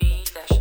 Be that